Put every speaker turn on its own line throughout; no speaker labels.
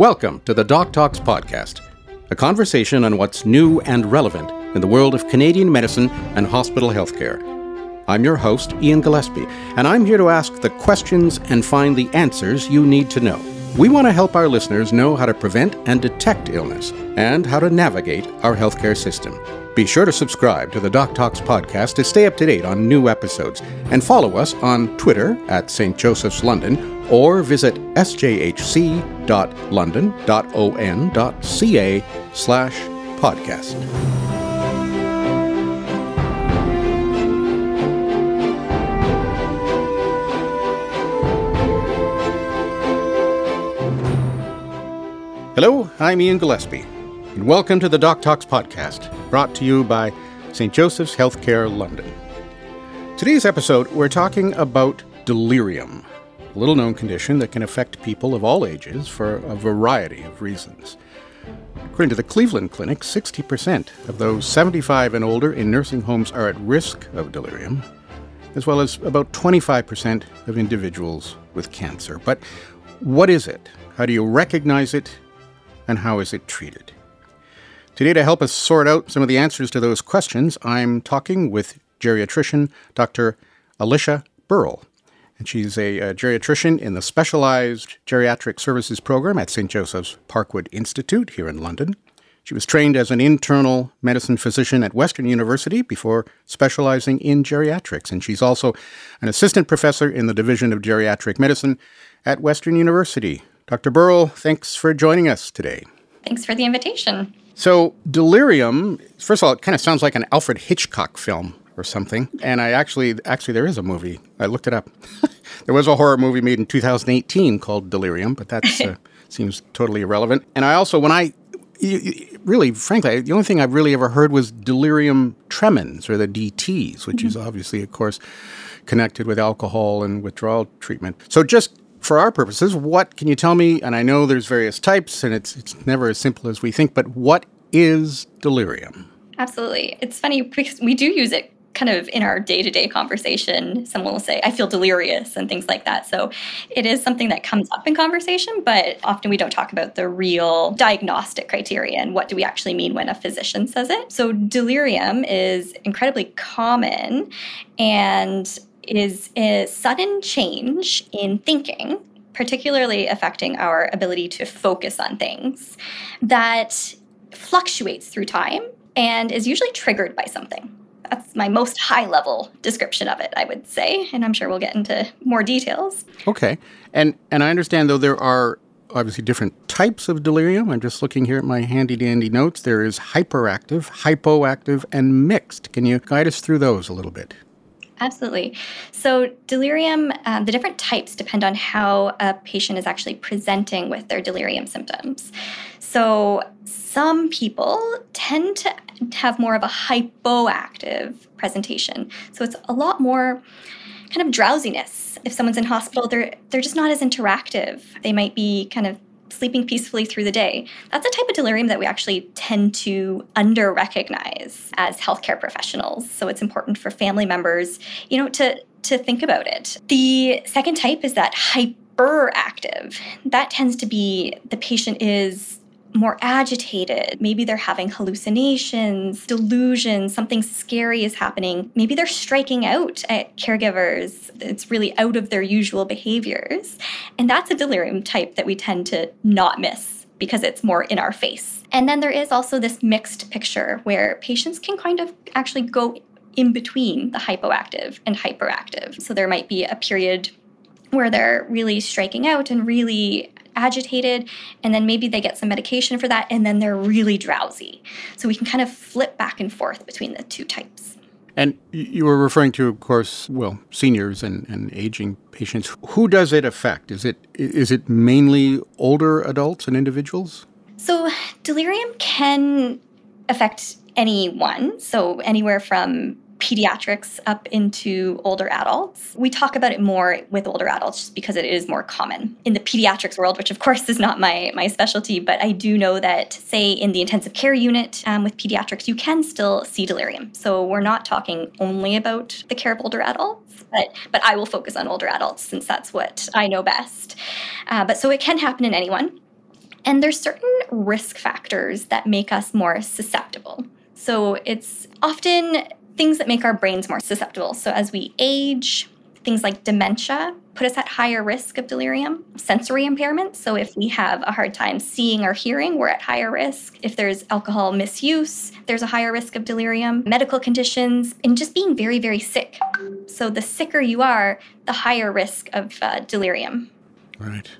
Welcome to the Doc Talks podcast, a conversation on what's new and relevant in the world of Canadian medicine and hospital healthcare. I'm your host, Ian Gillespie, and I'm here to ask the questions and find the answers you need to know. We want to help our listeners know how to prevent and detect illness and how to navigate our healthcare system. Be sure to subscribe to the Doc Talks podcast to stay up to date on new episodes and follow us on Twitter at St. Joseph's London or visit sjhc.london.on.ca slash podcast. Hello, I'm Ian Gillespie, and welcome to the Doc Talks podcast brought to you by St. Joseph's Healthcare London. Today's episode, we're talking about delirium, little known condition that can affect people of all ages for a variety of reasons. According to the Cleveland Clinic, 60% of those 75 and older in nursing homes are at risk of delirium, as well as about 25% of individuals with cancer. But what is it? How do you recognize it? And how is it treated? Today, to help us sort out some of the answers to those questions, I'm talking with geriatrician Dr. Alishya Burrell. And she's a, a, geriatrician in the Specialized Geriatric Services Program at St. Joseph's Parkwood Institute here in London. She was trained as an internal medicine physician at Western University before specializing in geriatrics. And she's also an assistant professor in the Division of Geriatric Medicine at Western University. Dr. Burrell, thanks for joining us today.
Thanks for the invitation.
So, Delirium, first of all, it kind of sounds like an Alfred Hitchcock film or something. And I actually, actually, there is a movie. I looked it up. there was a horror movie made in 2018 called Delirium, but that uh, seems totally irrelevant. And I also, when I, really, frankly, the only thing I've really ever heard was delirium tremens or the DTs, which mm-hmm. is obviously, of course, connected with alcohol and withdrawal treatment. So, just for our purposes, what can you tell me? And I know there's various types, and it's it's never as simple as we think. But what is delirium?
Absolutely, it's funny because we do use it kind of in our day-to-day conversation someone will say i feel delirious and things like that so it is something that comes up in conversation but often we don't talk about the real diagnostic criteria and what do we actually mean when a physician says it so delirium is incredibly common and is a sudden change in thinking, particularly affecting our ability to focus on things, that fluctuates through time and is usually triggered by something. That's my most high level description of it, I would say, and I'm sure we'll get into more details.
Okay. And and I understand though there are obviously different types of delirium. I'm just looking here at my handy dandy notes. There is hyperactive, hypoactive, and mixed. Can you guide us through those a little bit?
Absolutely. So, delirium, um, the different types depend on how a patient is actually presenting with their delirium symptoms. So, some people tend to have more of a hypoactive presentation. So, it's a lot more kind of drowsiness. If someone's in hospital, they're they're just not as interactive. They might be kind of sleeping peacefully through the day. That's a type of delirium that we actually tend to under recognize as healthcare professionals. So it's important for family members, you know, to to think about it. The second type is that hyperactive. That tends to be the patient is more agitated. Maybe they're having hallucinations, delusions, something scary is happening. Maybe they're striking out at caregivers. It's really out of their usual behaviors. And that's a delirium type that we tend to not miss because it's more in our face. And then there is also this mixed picture where patients can kind of actually go in between the hypoactive and hyperactive. So there might be a period where they're really striking out and really agitated, and then maybe they get some medication for that, and then they're really drowsy. So we can kind of flip back and forth between the two types.
And you were referring to, of course, well, seniors and, and aging patients. Who does it affect? Is it is it mainly older adults and individuals?
So delirium can affect anyone. So anywhere from pediatrics up into older adults. We talk about it more with older adults just because it is more common in the pediatrics world, which of course is not my, my specialty, but I do know that, say, in the intensive care unit um, with pediatrics, you can still see delirium. So we're not talking only about the care of older adults, but, but I will focus on older adults since that's what I know best. Uh, but so it can happen in anyone. And there's certain risk factors that make us more susceptible. So it's often things that make our brains more susceptible. So as we age, things like dementia put us at higher risk of delirium, sensory impairment. So if we have a hard time seeing or hearing, we're at higher risk. If there's alcohol misuse, there's a higher risk of delirium, medical conditions, and just being very, very sick. So the sicker you are, the higher risk of uh, delirium.
Right.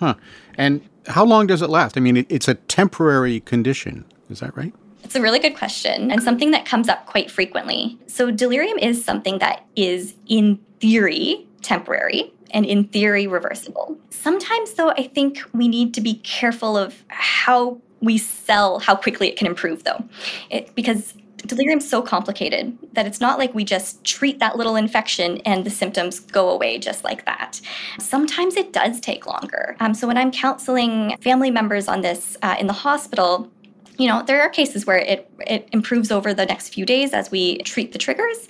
Huh. And how long does it last? I mean, it's a temporary condition. Is that right?
It's a really good question and something that comes up quite frequently. So, delirium is something that is, in theory, temporary and in theory, reversible. Sometimes, though, I think we need to be careful of how we sell how quickly it can improve, though, it, because delirium is so complicated that it's not like we just treat that little infection and the symptoms go away just like that. Sometimes it does take longer. Um, so when I'm counseling family members on this uh, in the hospital, you know, there are cases where it, it improves over the next few days as we treat the triggers,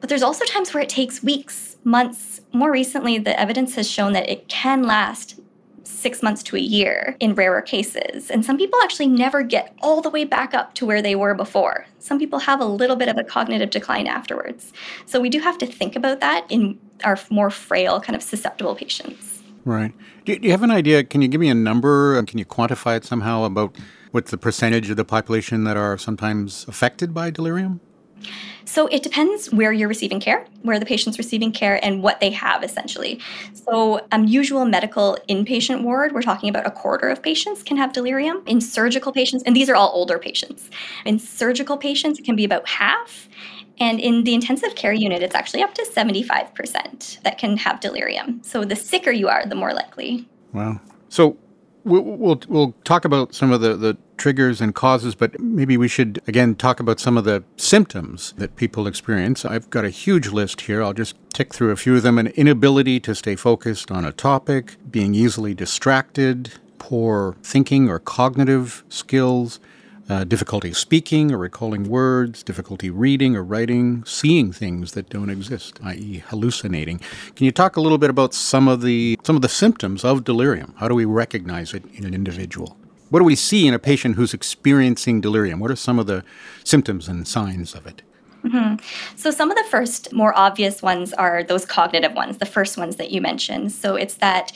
but there's also times where it takes weeks, months. More recently, the evidence has shown that it can last six months to a year in rarer cases. And some people actually never get all the way back up to where they were before. Some people have a little bit of a cognitive decline afterwards. So we do have to think about that in our more frail, kind of susceptible patients.
Right. Do you have an idea? Can you give me a number? Can you quantify it somehow about what's the percentage of the population that are sometimes affected by delirium?
So it depends where you're receiving care, where the patient's receiving care, and what they have essentially. So, um, usual medical inpatient ward, we're talking about a quarter of patients can have delirium. In surgical patients, and these are all older patients, in surgical patients, it can be about half. And in the intensive care unit, it's actually up to 75% that can have delirium. So the sicker you are, the more likely.
Wow. So we'll, we'll, talk about some of the, the triggers and causes, but maybe we should again talk about some of the symptoms that people experience. I've got a huge list here. I'll just tick through a few of them an inability to stay focused on a topic, being easily distracted, poor thinking or cognitive skills, uh, difficulty speaking or recalling words, difficulty reading or writing, seeing things that don't exist, i.e., hallucinating. Can you talk a little bit about some of the some of the symptoms of delirium? How do we recognize it in an individual? What do we see in a patient who's experiencing delirium? What are some of the symptoms and signs of it?
Mm-hmm. So, some of the first, more obvious ones are those cognitive ones, the first ones that you mentioned. So, it's that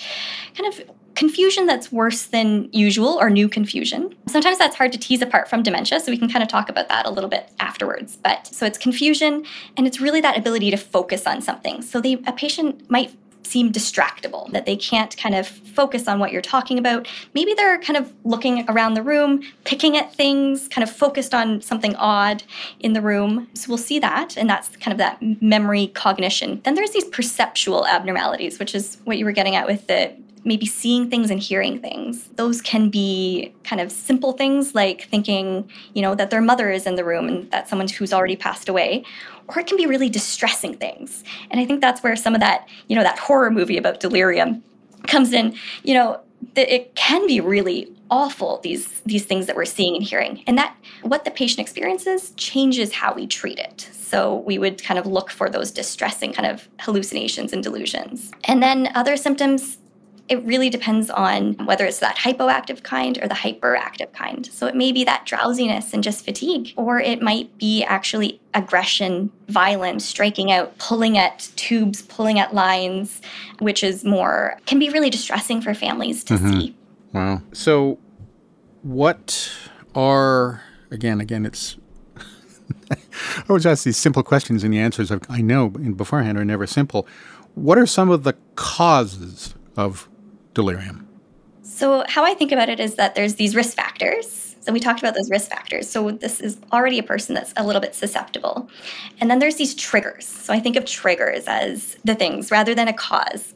kind of confusion that's worse than usual or new confusion. Sometimes that's hard to tease apart from dementia, so we can kind of talk about that a little bit afterwards. But so it's confusion and it's really that ability to focus on something. So they, a patient might seem distractible, that they can't kind of focus on what you're talking about. Maybe they're kind of looking around the room, picking at things, kind of focused on something odd in the room. So we'll see that, and that's kind of that memory cognition. Then there's these perceptual abnormalities, which is what you were getting at with the maybe seeing things and hearing things. Those can be kind of simple things like thinking, you know, that their mother is in the room and that someone who's already passed away, or it can be really distressing things. And I think that's where some of that, you know, that horror movie about delirium comes in, you know, that it can be really awful these these things that we're seeing and hearing and that what the patient experiences changes how we treat it so we would kind of look for those distressing kind of hallucinations and delusions and then other symptoms it really depends on whether it's that hypoactive kind or the hyperactive kind. So it may be that drowsiness and just fatigue, or it might be actually aggression, violence, striking out, pulling at tubes, pulling at lines, which is more, can be really distressing for families to mm-hmm. see.
Wow. So, what are, again, again, it's I always ask these simple questions, and the answers I know beforehand are never simple. What are some of the causes of delirium?
So, how I think about it is that there's these risk factors. So, we talked about those risk factors. So, this is already a person that's a little bit susceptible. And then there's these triggers. So, I think of triggers as the things rather than a cause,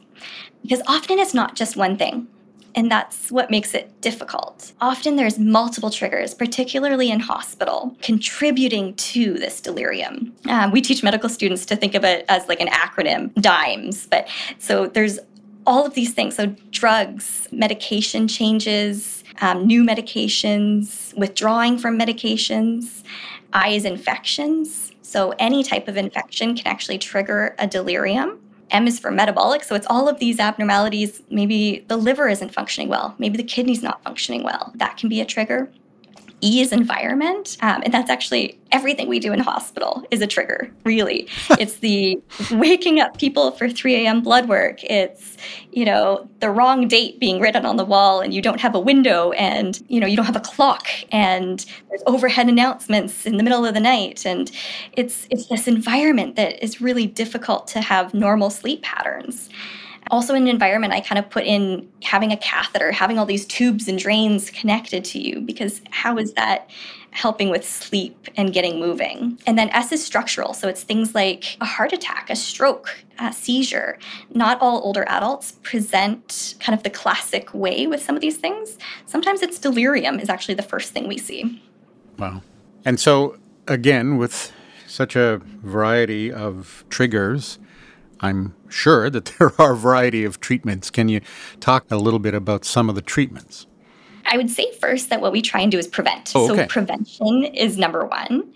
because often it's not just one thing. And that's what makes it difficult. Often there's multiple triggers, particularly in hospital, contributing to this delirium. Um, we teach medical students to think of it as like an acronym, DIMES. But so there's all of these things. So, drugs, medication changes, um, new medications, withdrawing from medications, eyes infections. So, any type of infection can actually trigger a delirium. M is for metabolic. So it's all of these abnormalities. Maybe the liver isn't functioning well. Maybe the kidney's not functioning well. That can be a trigger. E is environment. Um, and that's actually everything we do in hospital is a trigger, really. it's the waking up people for 3 a.m. blood work. It's, you know, the wrong date being written on the wall and you don't have a window and, you know, you don't have a clock and there's overhead announcements in the middle of the night. And it's it's this environment that is really difficult to have normal sleep patterns. Also, in an environment, I kind of put in having a catheter, having all these tubes and drains connected to you, because how is that helping with sleep and getting moving? And then S is structural. So it's things like a heart attack, a stroke, a seizure. Not all older adults present kind of the classic way with some of these things. Sometimes it's delirium, is actually the first thing we see.
Wow. And so, again, with such a variety of triggers, I'm sure that there are a variety of treatments. Can you talk a little bit about some of the treatments?
I would say first that what we try and do is prevent.
Oh, okay.
So prevention is number one,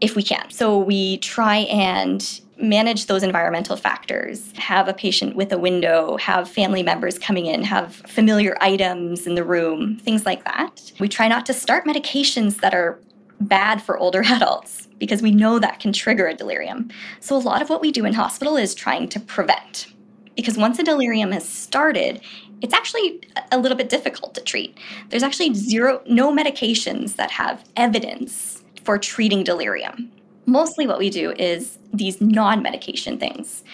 if we can. So we try and manage those environmental factors, have a patient with a window, have family members coming in, have familiar items in the room, things like that. We try not to start medications that are bad for older adults because we know that can trigger a delirium. So, a lot of what we do in hospital is trying to prevent. Because once a delirium has started, it's actually a little bit difficult to treat. There's actually zero, no medications that have evidence for treating delirium. Mostly what we do is these non medication things.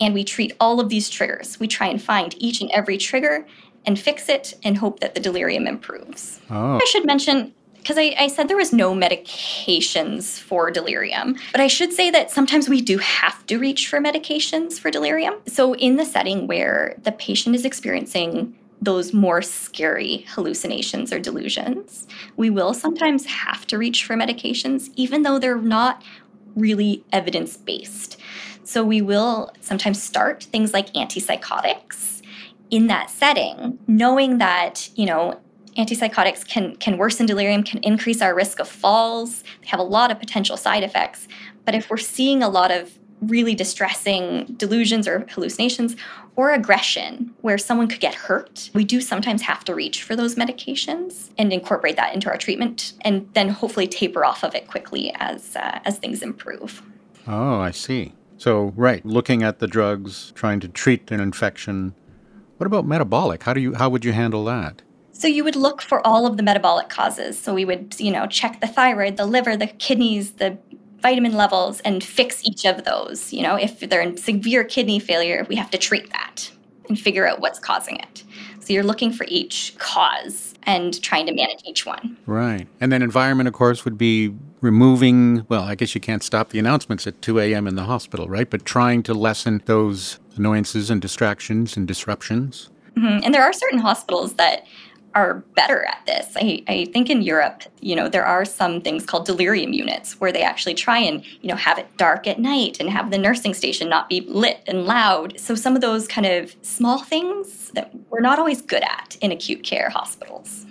And we treat all of these triggers. We try and find each and every trigger and fix it and hope that the delirium improves.
Oh.
I should mention because I, I, said there was no medications for delirium, but I should say that sometimes we do have to reach for medications for delirium. So, in the setting where the patient is experiencing those more scary hallucinations or delusions, we will sometimes have to reach for medications, even though they're not really evidence based. So, we will sometimes start things like antipsychotics in that setting, knowing that, you know, antipsychotics can can worsen delirium, can increase our risk of falls. They have a lot of potential side effects. But if we're seeing a lot of really distressing delusions or hallucinations or aggression where someone could get hurt, we do sometimes have to reach for those medications and incorporate that into our treatment and then hopefully taper off of it quickly as uh, as things improve.
Oh, I see. So, right, looking at the drugs, trying to treat an infection. What about metabolic? How do you how would you handle that?
So you would look for all of the metabolic causes. So we would, you know, check the thyroid, the liver, the kidneys, the vitamin levels and fix each of those. You know, if they're in severe kidney failure, we have to treat that and figure out what's causing it. So you're looking for each cause and trying to manage each one.
Right. And then environment, of course, would be removing, well, I guess you can't stop the announcements at 2 a.m. in the hospital, right? But trying to lessen those annoyances and distractions and disruptions.
Mm-hmm. And there are certain hospitals that are better at this. I, I think in Europe, you know, there are some things called delirium units where they actually try and, you know, have it dark at night and have the nursing station not be lit and loud. So some of those kind of small things that we're not always good at in acute care hospitals.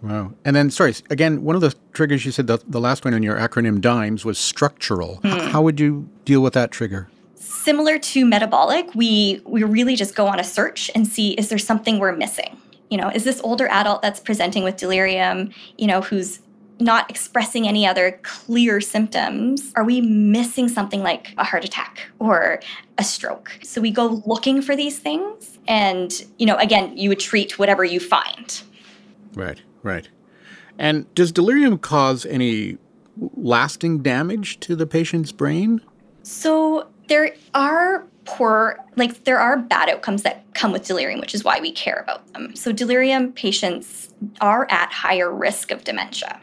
Wow. And then, sorry, again, one of the triggers you said, the, the last one in your acronym DIMES was structural. Hmm. H- how would you deal with that trigger?
Similar to metabolic, we, we really just go on a search and see is there something we're missing? You know, is this older adult that's presenting with delirium, you know, who's not expressing any other clear symptoms, are we missing something like a heart attack or a stroke? So we go looking for these things. And, you know, again, you would treat whatever you find.
Right, right. And does delirium cause any lasting damage to the patient's brain?
So there are poor, like there are bad outcomes that come with delirium, which is why we care about them. So delirium patients are at higher risk of dementia.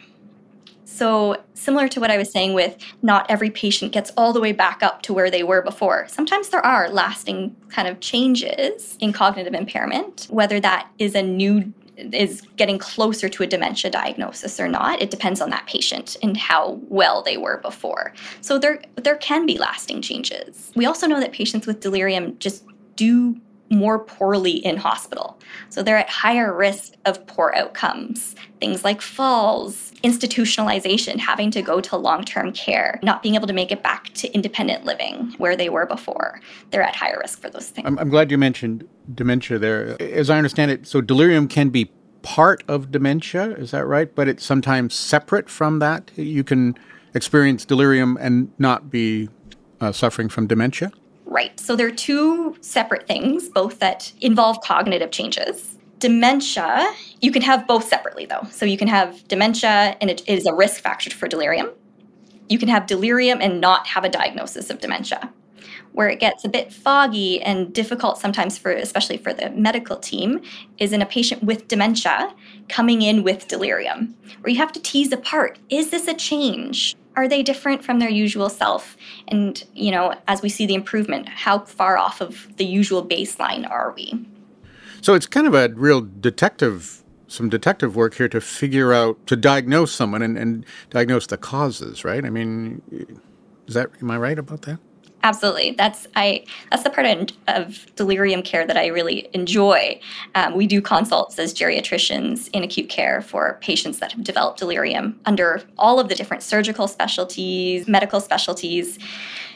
So, similar to what I was saying with not every patient gets all the way back up to where they were before. Sometimes there are lasting kind of changes in cognitive impairment, whether that is a new is getting closer to a dementia diagnosis or not. It depends on that patient and how well they were before. So there there can be lasting changes. We also know that patients with delirium just do more poorly in hospital. So they're at higher risk of poor outcomes. Things like falls, institutionalization, having to go to long term care, not being able to make it back to independent living where they were before. They're at higher risk for those things.
I'm, I'm glad you mentioned dementia there. As I understand it, so delirium can be part of dementia, is that right? But it's sometimes separate from that. You can experience delirium and not be uh, suffering from dementia?
Right. So they're two separate things, both that involve cognitive changes. Dementia, you can have both separately, though. So you can have dementia, and it is a risk factor for delirium. You can have delirium and not have a diagnosis of dementia. Where it gets a bit foggy and difficult sometimes for, especially for the medical team, is in a patient with dementia coming in with delirium, where you have to tease apart is this a change? Are they different from their usual self? And you know as we see the improvement how far off of the usual baseline are we?
So it's kind of a real detective some detective work here to figure out to diagnose someone and, and diagnose the causes right? I mean is that am i right about that
Absolutely. That's I. That's the part of, of delirium care that I really enjoy. Um, we do consults as geriatricians in acute care for patients that have developed delirium under all of the different surgical specialties, medical specialties,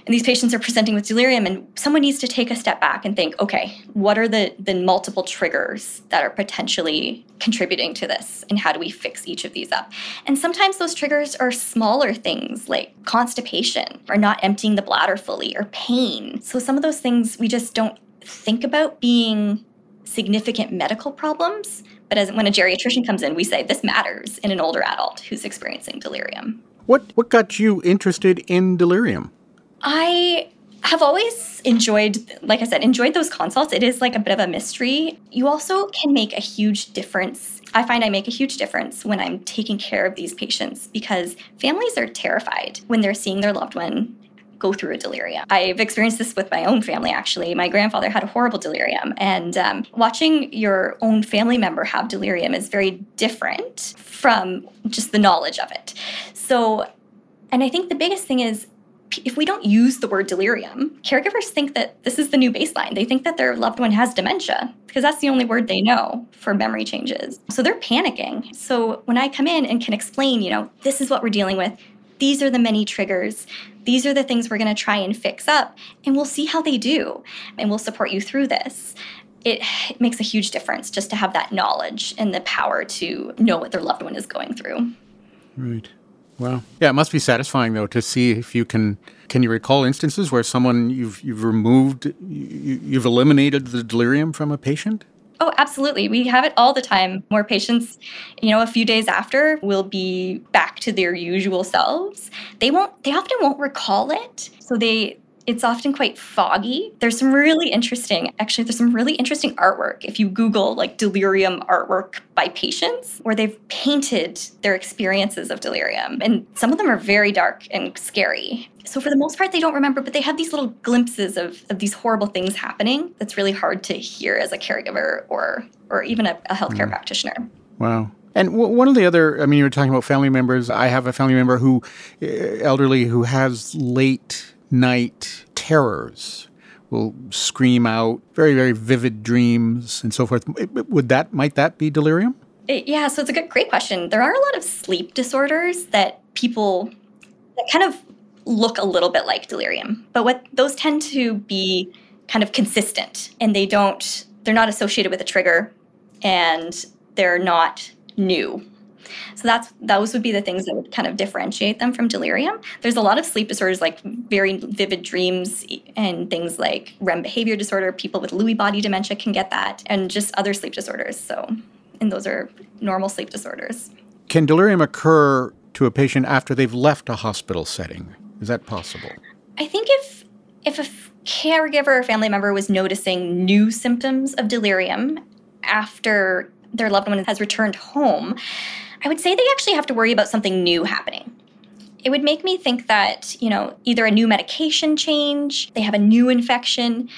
and these patients are presenting with delirium and someone needs to take a step back and think okay what are the the multiple triggers that are potentially contributing to this and how do we fix each of these up? And sometimes those triggers are smaller things like constipation or not emptying the bladder fully or pain. So some of those things we just don't think about being significant medical problems but as when a geriatrician comes in we say this matters in an older adult who's experiencing delirium.
What what got you interested in delirium
I have always enjoyed, like I said, enjoyed those consults. It is like a bit of a mystery. You also can make a huge difference. I find I make a huge difference when I'm taking care of these patients because families are terrified when they're seeing their loved one go through a delirium. I've experienced this with my own family, actually. My grandfather had a horrible delirium, and um, watching your own family member have delirium is very different from just the knowledge of it. So, and I think the biggest thing is if we don't use the word delirium, caregivers think that this is the new baseline. They think that their loved one has dementia because that's the only word they know for memory changes. So they're panicking. So when I come in and can explain, you know, this is what we're dealing with, these are the many triggers, these are the things we're going to try and fix up, and we'll see how they do, and we'll support you through this. It, it makes a huge difference just to have that knowledge and the power to know what their loved one is going through.
Right. Well, yeah, it must be satisfying though to see if you can. Can you recall instances where someone you've you've removed, you, you've eliminated the delirium from a patient?
Oh, absolutely. We have it all the time. More patients, you know, a few days after will be back to their usual selves. They won't they often won't recall it. So they it's often quite foggy. There's some really interesting, actually, there's some really interesting artwork. If you Google like delirium artwork by patients, where they've painted their experiences of delirium. And some of them are very dark and scary. So, for the most part, they don't remember, but they have these little glimpses of, of these horrible things happening that's really hard to hear as a caregiver or, or even a, a healthcare mm. practitioner.
Wow. And w- one of the other, I mean, you were talking about family members. I have a family member who, uh, elderly, who has late night terrors will scream out very very vivid dreams and so forth. Would that might that be delirium?
Yeah so it's a good great question. There are a lot of sleep disorders that people that kind of look a little bit like delirium but what those tend to be kind of consistent and they don't they're not associated with a trigger and they're not new so that's those would be the things that would kind of differentiate them from delirium. There's a lot of sleep disorders like very vivid dreams and things like REM behavior disorder. People with Lewy body dementia can get that, and just other sleep disorders. So, and those are normal sleep disorders.
Can delirium occur to a patient after they've left a hospital setting? Is that possible?
I think if if a caregiver or family member was noticing new symptoms of delirium after their loved one has returned home, I would say they actually have to worry about something new happening. It would make me think that, you know, either a new medication change, they have a new infection.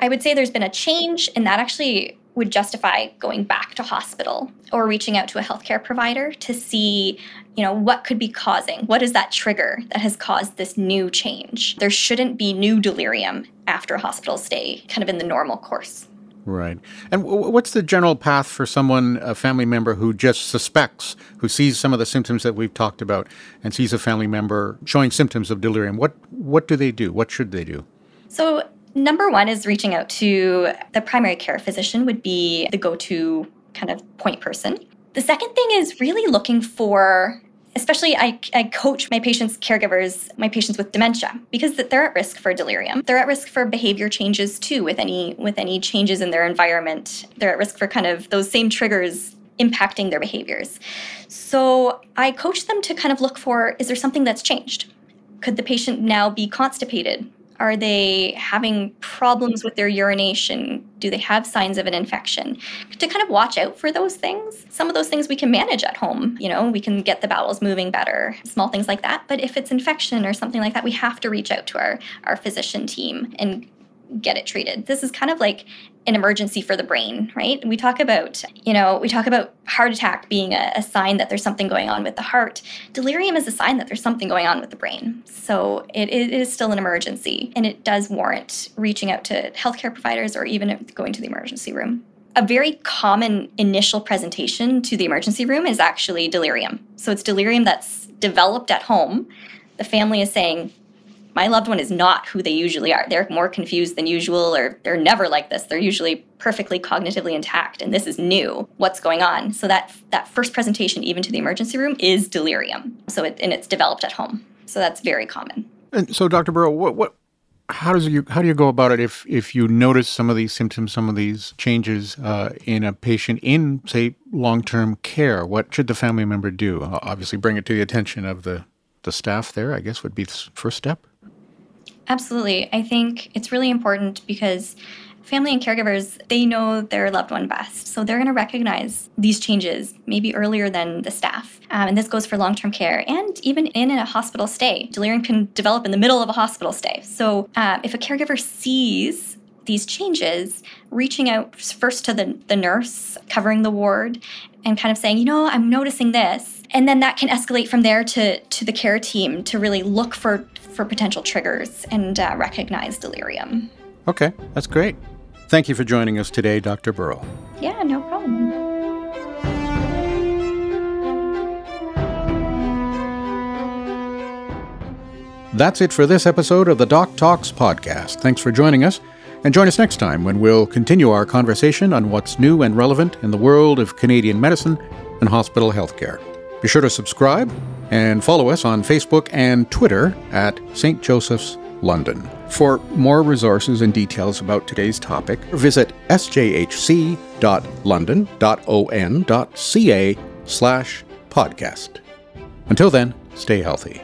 I would say there's been a change, and that actually would justify going back to hospital or reaching out to a healthcare provider to see you know what could be causing what is that trigger that has caused this new change there shouldn't be new delirium after a hospital stay kind of in the normal course
Right. And w- what's the general path for someone, a family member who just suspects, who sees some of the symptoms that we've talked about, and sees a family member showing symptoms of delirium? What what do they do? What should they do?
So number one is reaching out to the primary care physician would be the go-to kind of point person. The second thing is really looking for especially I, I coach my patients caregivers my patients with dementia because they're at risk for delirium. They're at risk for behavior changes too with any with any changes in their environment. They're at risk for kind of those same triggers impacting their behaviors. So i coach them to kind of look for is there something that's changed? Could the patient now be constipated are they having problems with their urination? Do they have signs of an infection? To kind of watch out for those things. Some of those things we can manage at home. You know, we can get the bowels moving better, small things like that. But if it's infection or something like that, we have to reach out to our, our physician team and get it treated. This is kind of like an emergency for the brain, right? We talk about, you know, we talk about heart attack being a, a, sign that there's something going on with the heart. Delirium is a sign that there's something going on with the brain. So it, it is still an emergency and it does warrant reaching out to healthcare providers or even going to the emergency room. A very common initial presentation to the emergency room is actually delirium. So it's delirium that's developed at home. The family is saying, my loved one is not who they usually are. They're more confused than usual, or they're never like this. They're usually perfectly cognitively intact, and this is new. What's going on? So that that first presentation, even to the emergency room, is delirium. So it, and it's developed at home. So that's very common.
And so, Dr. Burrell, what what how does you how do you go about it if if you notice some of these symptoms, some of these changes uh, in a patient in say long term care? What should the family member do? obviously, bring it to the attention of the the staff there. I guess would be the first step.
Absolutely. I think it's really important because family and caregivers, they know their loved one best. So they're going to recognize these changes maybe earlier than the staff. Um, and this goes for long term care and even in a hospital stay. Delirium can develop in the middle of a hospital stay. So uh, if a caregiver sees these changes, reaching out first to the, the nurse covering the ward and kind of saying, you know, I'm noticing this. And then that can escalate from there to, to the care team to really look for, for potential triggers and uh, recognize delirium.
Okay, that's great. Thank you for joining us today, Dr. Burrell.
Yeah, no problem.
That's it for this episode of the Doc Talks podcast. Thanks for joining us. And join us next time when we'll continue our conversation on what's new and relevant in the world of Canadian medicine and hospital healthcare. Be sure to subscribe and follow us on Facebook and Twitter at St. Joseph's London. For more resources and details about today's topic, visit sjhc.london.on.ca slash podcast. Until then, stay healthy.